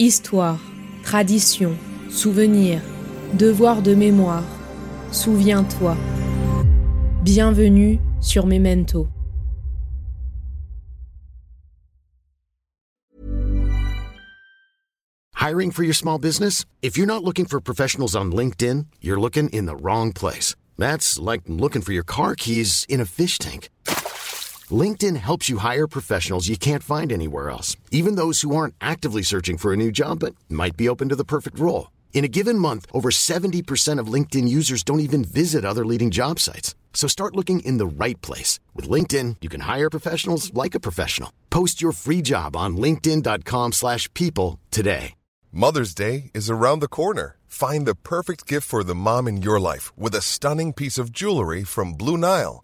Histoire, tradition, souvenir, devoir de mémoire. Souviens-toi. Bienvenue sur Memento. Hiring for your small business? If you're not looking for professionals on LinkedIn, you're looking in the wrong place. That's like looking for your car keys in a fish tank. LinkedIn helps you hire professionals you can't find anywhere else, even those who aren't actively searching for a new job but might be open to the perfect role. In a given month, over 70% of LinkedIn users don't even visit other leading job sites. So start looking in the right place. With LinkedIn, you can hire professionals like a professional. Post your free job on linkedin.com slash people today. Mother's Day is around the corner. Find the perfect gift for the mom in your life with a stunning piece of jewelry from Blue Nile.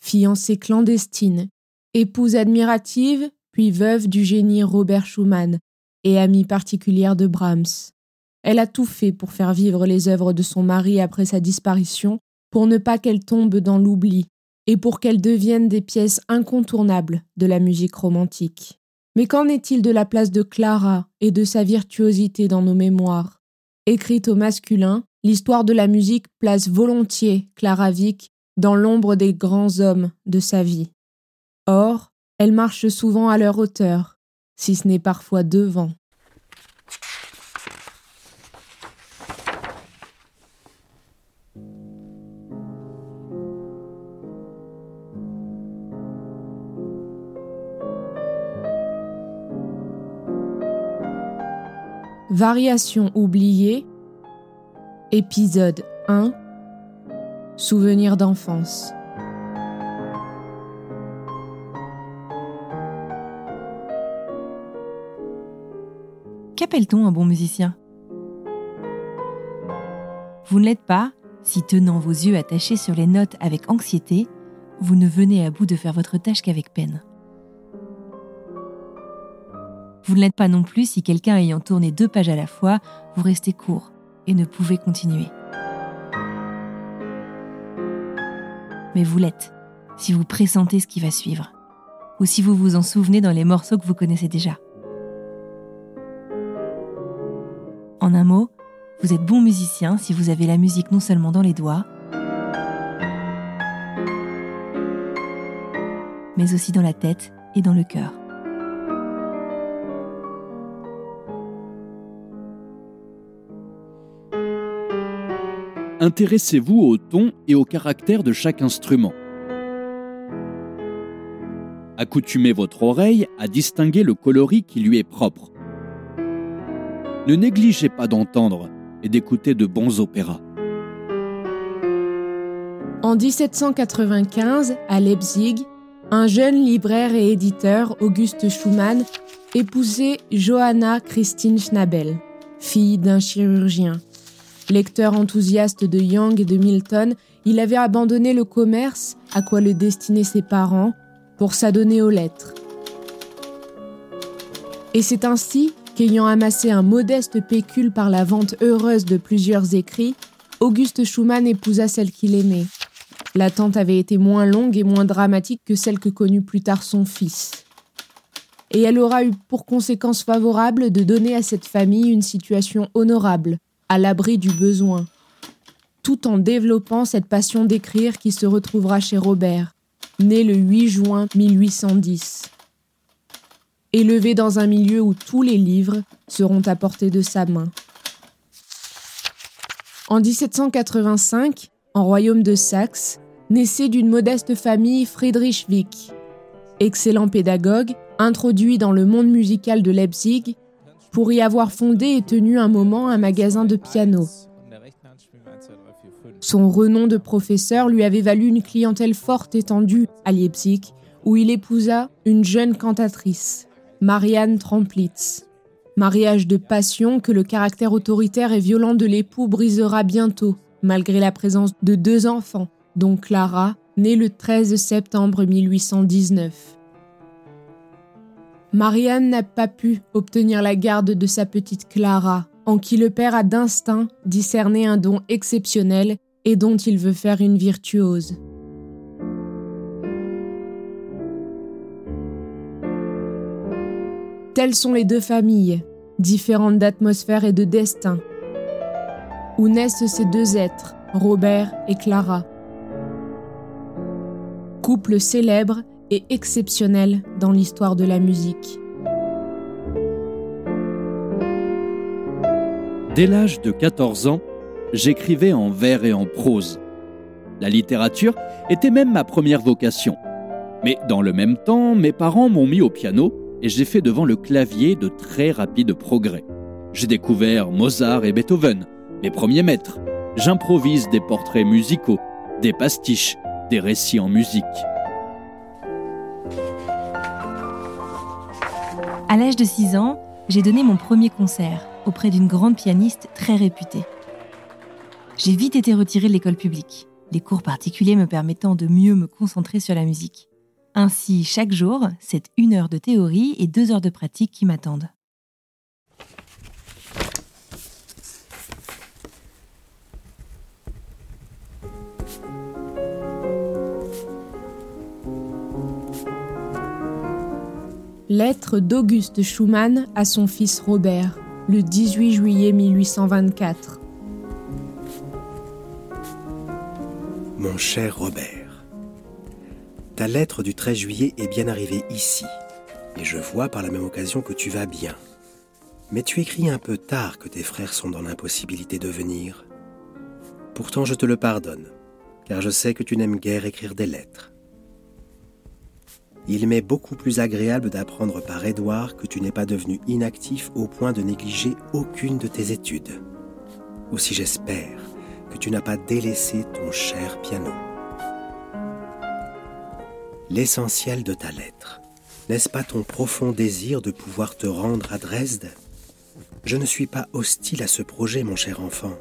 Fiancée clandestine, épouse admirative, puis veuve du génie Robert Schumann et amie particulière de Brahms. Elle a tout fait pour faire vivre les œuvres de son mari après sa disparition, pour ne pas qu'elles tombent dans l'oubli et pour qu'elles deviennent des pièces incontournables de la musique romantique. Mais qu'en est-il de la place de Clara et de sa virtuosité dans nos mémoires? Écrite au masculin, l'histoire de la musique place volontiers Clara Vick dans l'ombre des grands hommes de sa vie. Or, elle marche souvent à leur hauteur, si ce n'est parfois devant. Variation oubliée, épisode 1 Souvenirs d'enfance. Qu'appelle-t-on un bon musicien? Vous ne l'êtes pas? Si, tenant vos yeux attachés sur les notes avec anxiété, vous ne venez à bout de faire votre tâche qu'avec peine. Vous ne l'êtes pas non plus si quelqu'un ayant tourné deux pages à la fois, vous restez court et ne pouvez continuer. Mais vous l'êtes, si vous pressentez ce qui va suivre, ou si vous vous en souvenez dans les morceaux que vous connaissez déjà. En un mot, vous êtes bon musicien si vous avez la musique non seulement dans les doigts, mais aussi dans la tête et dans le cœur. Intéressez-vous au ton et au caractère de chaque instrument. Accoutumez votre oreille à distinguer le coloris qui lui est propre. Ne négligez pas d'entendre et d'écouter de bons opéras. En 1795, à Leipzig, un jeune libraire et éditeur, Auguste Schumann, épousait Johanna Christine Schnabel, fille d'un chirurgien. Lecteur enthousiaste de Young et de Milton, il avait abandonné le commerce, à quoi le destinaient ses parents, pour s'adonner aux lettres. Et c'est ainsi qu'ayant amassé un modeste pécule par la vente heureuse de plusieurs écrits, Auguste Schumann épousa celle qu'il aimait. L'attente avait été moins longue et moins dramatique que celle que connut plus tard son fils. Et elle aura eu pour conséquence favorable de donner à cette famille une situation honorable, à l'abri du besoin, tout en développant cette passion d'écrire qui se retrouvera chez Robert, né le 8 juin 1810. Élevé dans un milieu où tous les livres seront à portée de sa main. En 1785, en royaume de Saxe, naissait d'une modeste famille Friedrich Wick. Excellent pédagogue, introduit dans le monde musical de Leipzig, pour y avoir fondé et tenu un moment un magasin de piano. Son renom de professeur lui avait valu une clientèle forte étendue à Leipzig, où il épousa une jeune cantatrice, Marianne Tromplitz. Mariage de passion que le caractère autoritaire et violent de l'époux brisera bientôt, malgré la présence de deux enfants, dont Clara, née le 13 septembre 1819. Marianne n'a pas pu obtenir la garde de sa petite Clara, en qui le père a d'instinct discerné un don exceptionnel et dont il veut faire une virtuose. Telles sont les deux familles, différentes d'atmosphère et de destin. Où naissent ces deux êtres, Robert et Clara Couple célèbre et exceptionnel dans l'histoire de la musique. Dès l'âge de 14 ans, j'écrivais en vers et en prose. La littérature était même ma première vocation. Mais dans le même temps, mes parents m'ont mis au piano et j'ai fait devant le clavier de très rapides progrès. J'ai découvert Mozart et Beethoven, mes premiers maîtres. J'improvise des portraits musicaux, des pastiches, des récits en musique. À l'âge de 6 ans, j'ai donné mon premier concert auprès d'une grande pianiste très réputée. J'ai vite été retirée de l'école publique, les cours particuliers me permettant de mieux me concentrer sur la musique. Ainsi, chaque jour, c'est une heure de théorie et deux heures de pratique qui m'attendent. Lettre d'Auguste Schumann à son fils Robert, le 18 juillet 1824. Mon cher Robert, ta lettre du 13 juillet est bien arrivée ici, et je vois par la même occasion que tu vas bien. Mais tu écris un peu tard que tes frères sont dans l'impossibilité de venir. Pourtant je te le pardonne, car je sais que tu n'aimes guère écrire des lettres il m'est beaucoup plus agréable d'apprendre par Édouard que tu n'es pas devenu inactif au point de négliger aucune de tes études. Aussi j'espère que tu n'as pas délaissé ton cher piano. L'essentiel de ta lettre, n'est-ce pas ton profond désir de pouvoir te rendre à Dresde? Je ne suis pas hostile à ce projet, mon cher enfant,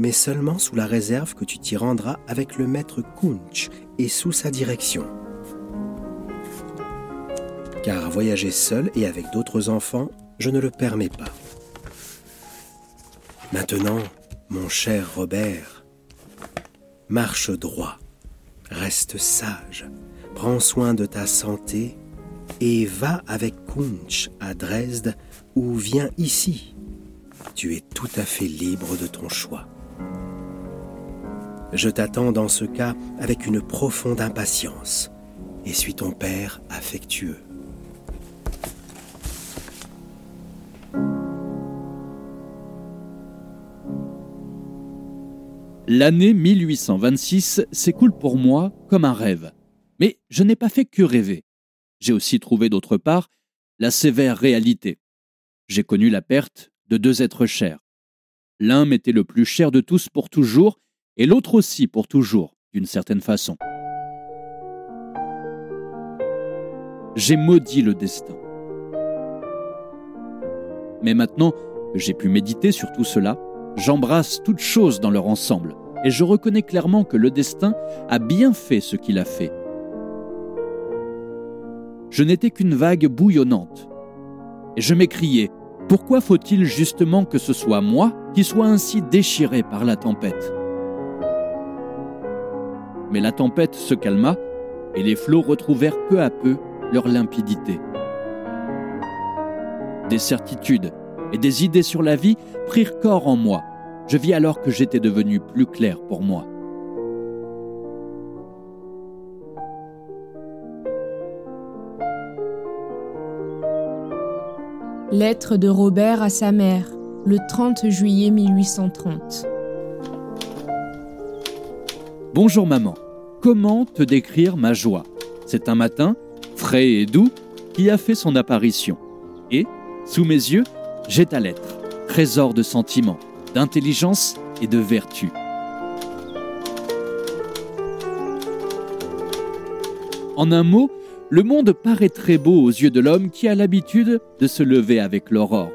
mais seulement sous la réserve que tu t'y rendras avec le maître Kunch et sous sa direction car voyager seul et avec d'autres enfants, je ne le permets pas. Maintenant, mon cher Robert, marche droit, reste sage, prends soin de ta santé et va avec Kunch à Dresde ou viens ici. Tu es tout à fait libre de ton choix. Je t'attends dans ce cas avec une profonde impatience et suis ton père affectueux. L'année 1826 s'écoule pour moi comme un rêve. Mais je n'ai pas fait que rêver. J'ai aussi trouvé d'autre part la sévère réalité. J'ai connu la perte de deux êtres chers. L'un m'était le plus cher de tous pour toujours, et l'autre aussi pour toujours, d'une certaine façon. J'ai maudit le destin. Mais maintenant j'ai pu méditer sur tout cela, J'embrasse toutes choses dans leur ensemble, et je reconnais clairement que le destin a bien fait ce qu'il a fait. Je n'étais qu'une vague bouillonnante. Et je m'écriais, pourquoi faut-il justement que ce soit moi qui soit ainsi déchiré par la tempête? Mais la tempête se calma, et les flots retrouvèrent peu à peu leur limpidité. Des certitudes, et des idées sur la vie prirent corps en moi. Je vis alors que j'étais devenu plus clair pour moi. Lettre de Robert à sa mère, le 30 juillet 1830. Bonjour maman, comment te décrire ma joie? C'est un matin, frais et doux, qui a fait son apparition. Et, sous mes yeux, j'ai ta lettre, trésor de sentiments, d'intelligence et de vertu. En un mot, le monde paraît très beau aux yeux de l'homme qui a l'habitude de se lever avec l'aurore.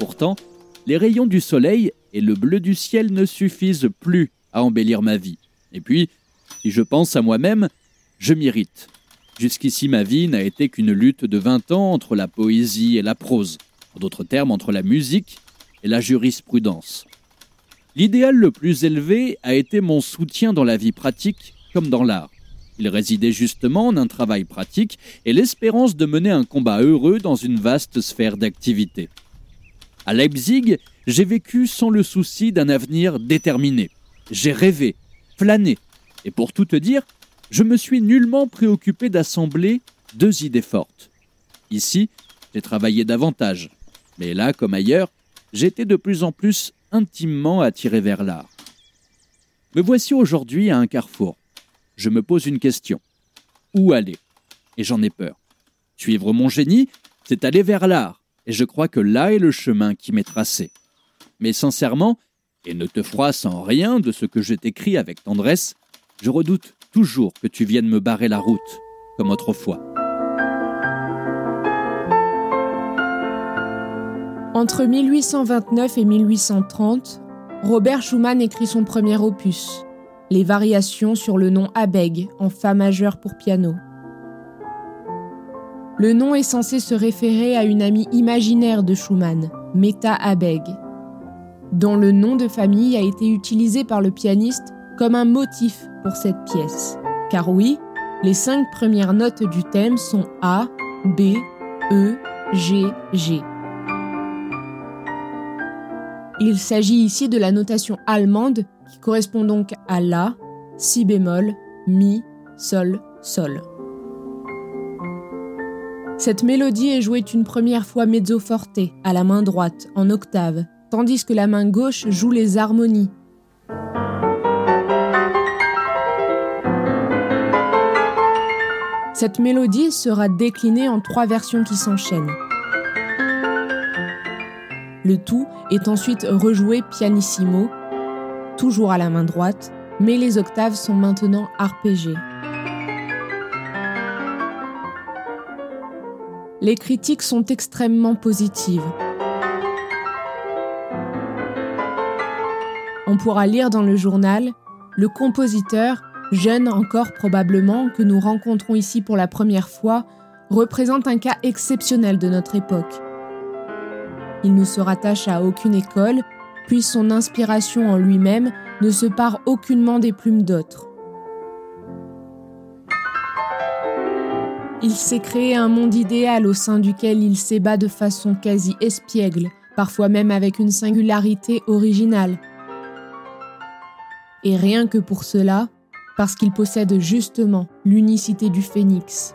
Pourtant, les rayons du soleil et le bleu du ciel ne suffisent plus à embellir ma vie. Et puis, si je pense à moi-même, je m'irrite. Jusqu'ici, ma vie n'a été qu'une lutte de vingt ans entre la poésie et la prose, en d'autres termes, entre la musique et la jurisprudence. L'idéal le plus élevé a été mon soutien dans la vie pratique comme dans l'art. Il résidait justement en un travail pratique et l'espérance de mener un combat heureux dans une vaste sphère d'activité. À Leipzig, j'ai vécu sans le souci d'un avenir déterminé. J'ai rêvé, flâné, et pour tout te dire, je me suis nullement préoccupé d'assembler deux idées fortes. Ici, j'ai travaillé davantage, mais là comme ailleurs, j'étais de plus en plus intimement attiré vers l'art. Me voici aujourd'hui à un carrefour. Je me pose une question. Où aller? Et j'en ai peur. Suivre mon génie, c'est aller vers l'art, et je crois que là est le chemin qui m'est tracé. Mais sincèrement, et ne te froisse en rien de ce que je t'écris avec tendresse, je redoute toujours que tu viennes me barrer la route, comme autrefois. Entre 1829 et 1830, Robert Schumann écrit son premier opus, Les variations sur le nom Abeg en Fa majeur pour piano. Le nom est censé se référer à une amie imaginaire de Schumann, Meta Abeg, dont le nom de famille a été utilisé par le pianiste comme un motif pour cette pièce. Car oui, les cinq premières notes du thème sont A, B, E, G, G. Il s'agit ici de la notation allemande qui correspond donc à La, Si bémol, Mi, Sol, Sol. Cette mélodie est jouée une première fois mezzo forte, à la main droite, en octave, tandis que la main gauche joue les harmonies. Cette mélodie sera déclinée en trois versions qui s'enchaînent. Le tout est ensuite rejoué pianissimo, toujours à la main droite, mais les octaves sont maintenant arpégées. Les critiques sont extrêmement positives. On pourra lire dans le journal Le compositeur, jeune encore probablement, que nous rencontrons ici pour la première fois, représente un cas exceptionnel de notre époque. Il ne se rattache à aucune école, puis son inspiration en lui-même ne se part aucunement des plumes d'autres. Il s'est créé un monde idéal au sein duquel il s'ébat de façon quasi espiègle, parfois même avec une singularité originale. Et rien que pour cela, parce qu'il possède justement l'unicité du phénix.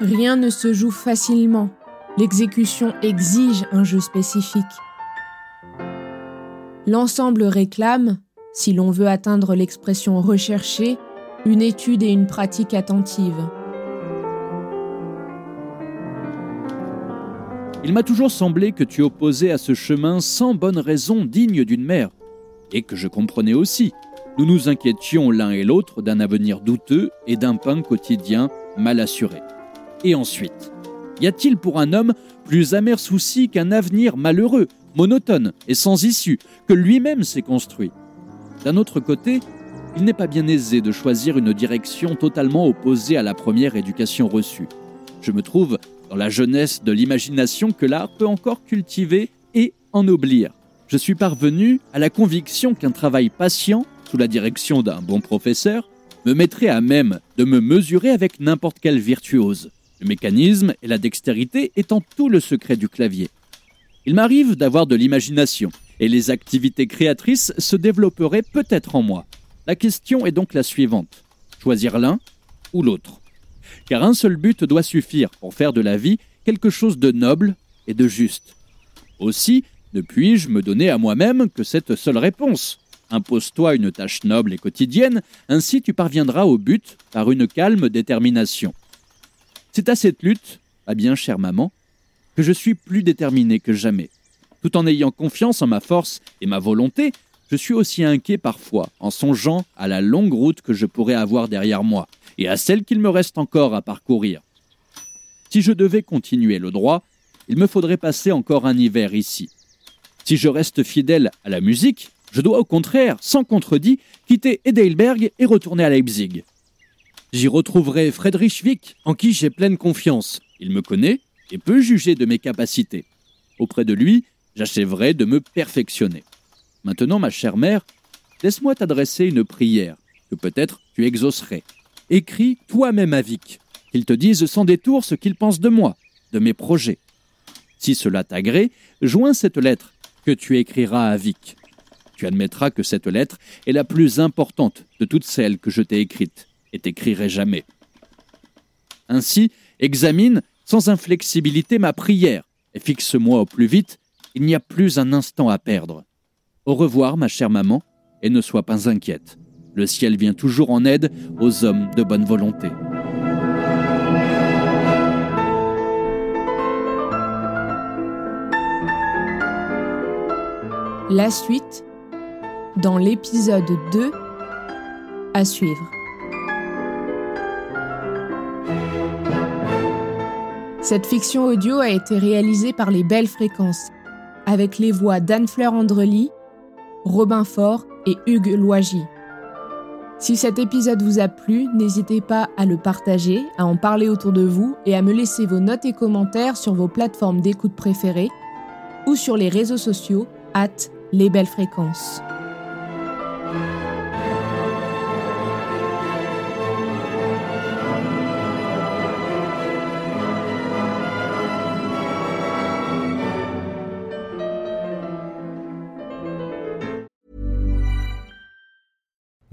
Rien ne se joue facilement, l'exécution exige un jeu spécifique. L'ensemble réclame, si l'on veut atteindre l'expression recherchée, une étude et une pratique attentive. Il m'a toujours semblé que tu opposais à ce chemin sans bonne raison digne d'une mère, et que je comprenais aussi. Nous nous inquiétions l'un et l'autre d'un avenir douteux et d'un pain quotidien mal assuré. Et ensuite, y a-t-il pour un homme plus amer souci qu'un avenir malheureux, monotone et sans issue, que lui-même s'est construit? D'un autre côté, il n'est pas bien aisé de choisir une direction totalement opposée à la première éducation reçue. Je me trouve dans la jeunesse de l'imagination que l'art peut encore cultiver et ennoblir. Je suis parvenu à la conviction qu'un travail patient, sous la direction d'un bon professeur, me mettrait à même de me mesurer avec n'importe quel virtuose le mécanisme et la dextérité étant tout le secret du clavier. Il m'arrive d'avoir de l'imagination, et les activités créatrices se développeraient peut-être en moi. La question est donc la suivante. Choisir l'un ou l'autre Car un seul but doit suffire pour faire de la vie quelque chose de noble et de juste. Aussi, ne puis-je me donner à moi-même que cette seule réponse Impose-toi une tâche noble et quotidienne, ainsi tu parviendras au but par une calme détermination. C'est à cette lutte, à bien chère maman, que je suis plus déterminé que jamais. Tout en ayant confiance en ma force et ma volonté, je suis aussi inquiet parfois en songeant à la longue route que je pourrais avoir derrière moi et à celle qu'il me reste encore à parcourir. Si je devais continuer le droit, il me faudrait passer encore un hiver ici. Si je reste fidèle à la musique, je dois au contraire, sans contredit, quitter Heidelberg et retourner à Leipzig. J'y retrouverai Friedrich Wick, en qui j'ai pleine confiance. Il me connaît et peut juger de mes capacités. Auprès de lui, j'achèverai de me perfectionner. Maintenant, ma chère mère, laisse-moi t'adresser une prière, que peut-être tu exaucerais. Écris toi-même à Vic, qu'il te dise sans détour ce qu'il pense de moi, de mes projets. Si cela t'agrée, joins cette lettre que tu écriras à Vic. Tu admettras que cette lettre est la plus importante de toutes celles que je t'ai écrites et t'écrirai jamais. Ainsi, examine sans inflexibilité ma prière et fixe-moi au plus vite, il n'y a plus un instant à perdre. Au revoir, ma chère maman, et ne sois pas inquiète. Le ciel vient toujours en aide aux hommes de bonne volonté. La suite dans l'épisode 2 à suivre. Cette fiction audio a été réalisée par les Belles Fréquences, avec les voix d'Anne-Fleur Andrely, Robin Faure et Hugues Loisy. Si cet épisode vous a plu, n'hésitez pas à le partager, à en parler autour de vous et à me laisser vos notes et commentaires sur vos plateformes d'écoute préférées ou sur les réseaux sociaux at les belles fréquences.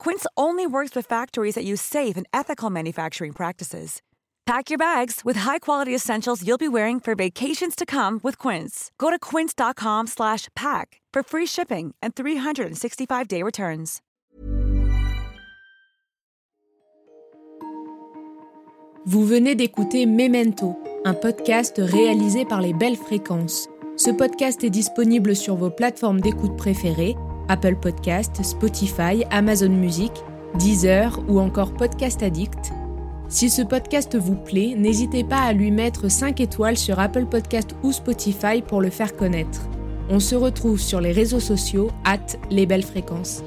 Quince only works with factories that use safe and ethical manufacturing practices. Pack your bags with high-quality essentials you'll be wearing for vacations to come with Quince. Go to quince.com/pack for free shipping and 365-day returns. Vous venez d'écouter Memento, un podcast réalisé par les Belles Fréquences. Ce podcast est disponible sur vos plateformes d'écoute préférées Apple Podcast, Spotify, Amazon Music, Deezer ou encore Podcast Addict. Si ce podcast vous plaît, n'hésitez pas à lui mettre 5 étoiles sur Apple Podcast ou Spotify pour le faire connaître. On se retrouve sur les réseaux sociaux, at les belles fréquences.